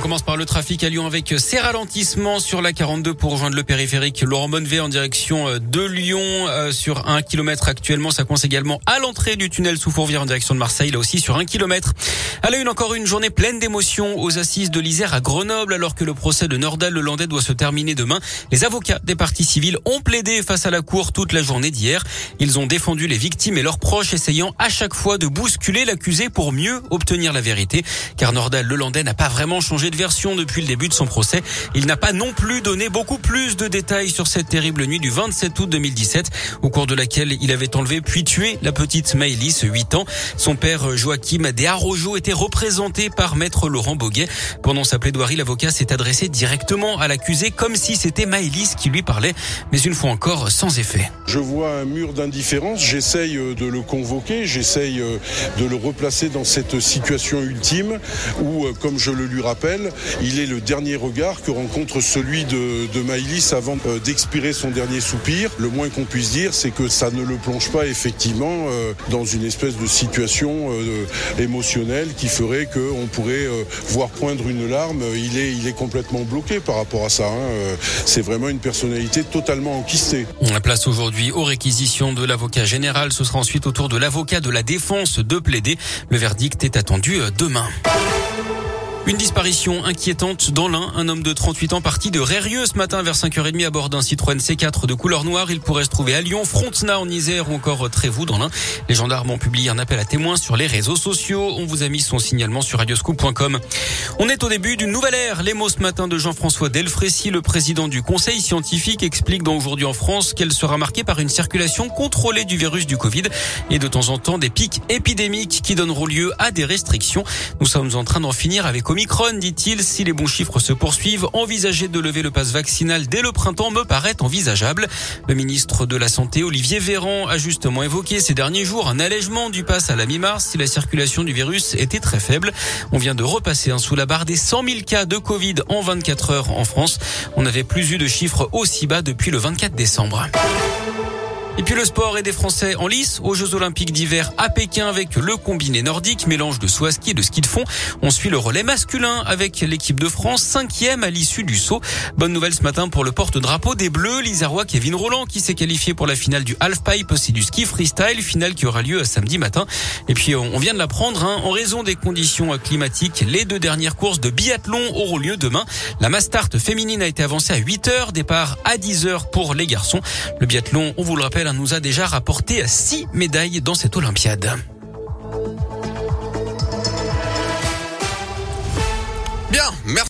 On commence par le trafic à Lyon avec ces ralentissements sur la 42 pour rejoindre le périphérique Laurent Bonnevet en direction euh, de Lyon euh, sur un kilomètre actuellement. Ça coince également à l'entrée du tunnel sous Fourvière en direction de Marseille, là aussi sur un kilomètre. À la une, encore une journée pleine d'émotions aux assises de l'Isère à Grenoble alors que le procès de Nordal Lelandais doit se terminer demain. Les avocats des parties civiles ont plaidé face à la cour toute la journée d'hier. Ils ont défendu les victimes et leurs proches essayant à chaque fois de bousculer l'accusé pour mieux obtenir la vérité. Car Nordal Lelandais n'a pas vraiment changé de version depuis le début de son procès. Il n'a pas non plus donné beaucoup plus de détails sur cette terrible nuit du 27 août 2017, au cours de laquelle il avait enlevé puis tué la petite Maëlys, 8 ans. Son père Joachim Desarrojo était représenté par maître Laurent Boguet. Pendant sa plaidoirie, l'avocat s'est adressé directement à l'accusé comme si c'était Maëlys qui lui parlait, mais une fois encore sans effet. Je vois un mur d'indifférence, j'essaye euh, de le convoquer, j'essaye euh, de le replacer dans cette situation ultime où, euh, comme je le lui rappelle, il est le dernier regard que rencontre celui de, Maïlis avant euh, d'expirer son dernier soupir. Le moins qu'on puisse dire, c'est que ça ne le plonge pas effectivement euh, dans une espèce de situation euh, émotionnelle qui ferait qu'on pourrait voir poindre une larme. Il est, complètement bloqué par rapport à ça. Hein. C'est vraiment une personnalité totalement enquistée. On place aujourd'hui aux réquisitions de l'avocat général. Ce sera ensuite au tour de l'avocat de la défense de plaider. Le verdict est attendu demain. Une disparition inquiétante dans l'Ain. Un homme de 38 ans parti de Rérieux ce matin vers 5h30 à bord d'un Citroën C4 de couleur noire. Il pourrait se trouver à Lyon, Frontenay en Isère ou encore Trévoux dans l'Ain. Les gendarmes ont publié un appel à témoins sur les réseaux sociaux. On vous a mis son signalement sur radioscoop.com. On est au début d'une nouvelle ère. Les mots ce matin de Jean-François Delfrécy, le président du conseil scientifique, explique dans Aujourd'hui en France qu'elle sera marquée par une circulation contrôlée du virus du Covid et de temps en temps des pics épidémiques qui donneront lieu à des restrictions. Nous sommes en train d'en finir avec Omicron, dit-il. Si les bons chiffres se poursuivent, envisager de lever le passe vaccinal dès le printemps me paraît envisageable. Le ministre de la Santé, Olivier Véran, a justement évoqué ces derniers jours un allègement du pass à la mi-mars si la circulation du virus était très faible. On vient de repasser un sous la barre des 100 000 cas de Covid en 24 heures en France. On n'avait plus eu de chiffres aussi bas depuis le 24 décembre. Et puis le sport et des Français en lice aux Jeux Olympiques d'hiver à Pékin avec le combiné nordique, mélange de saut à ski et de ski de fond. On suit le relais masculin avec l'équipe de France, cinquième à l'issue du saut. Bonne nouvelle ce matin pour le porte-drapeau des Bleus, l'Isarois Kevin Roland qui s'est qualifié pour la finale du halfpipe, aussi du ski freestyle, finale qui aura lieu samedi matin. Et puis on vient de l'apprendre, hein, en raison des conditions climatiques, les deux dernières courses de biathlon auront lieu demain. La Mastart féminine a été avancée à 8 heures, départ à 10 heures pour les garçons. Le biathlon, on vous le rappelle, nous a déjà rapporté six médailles dans cette Olympiade.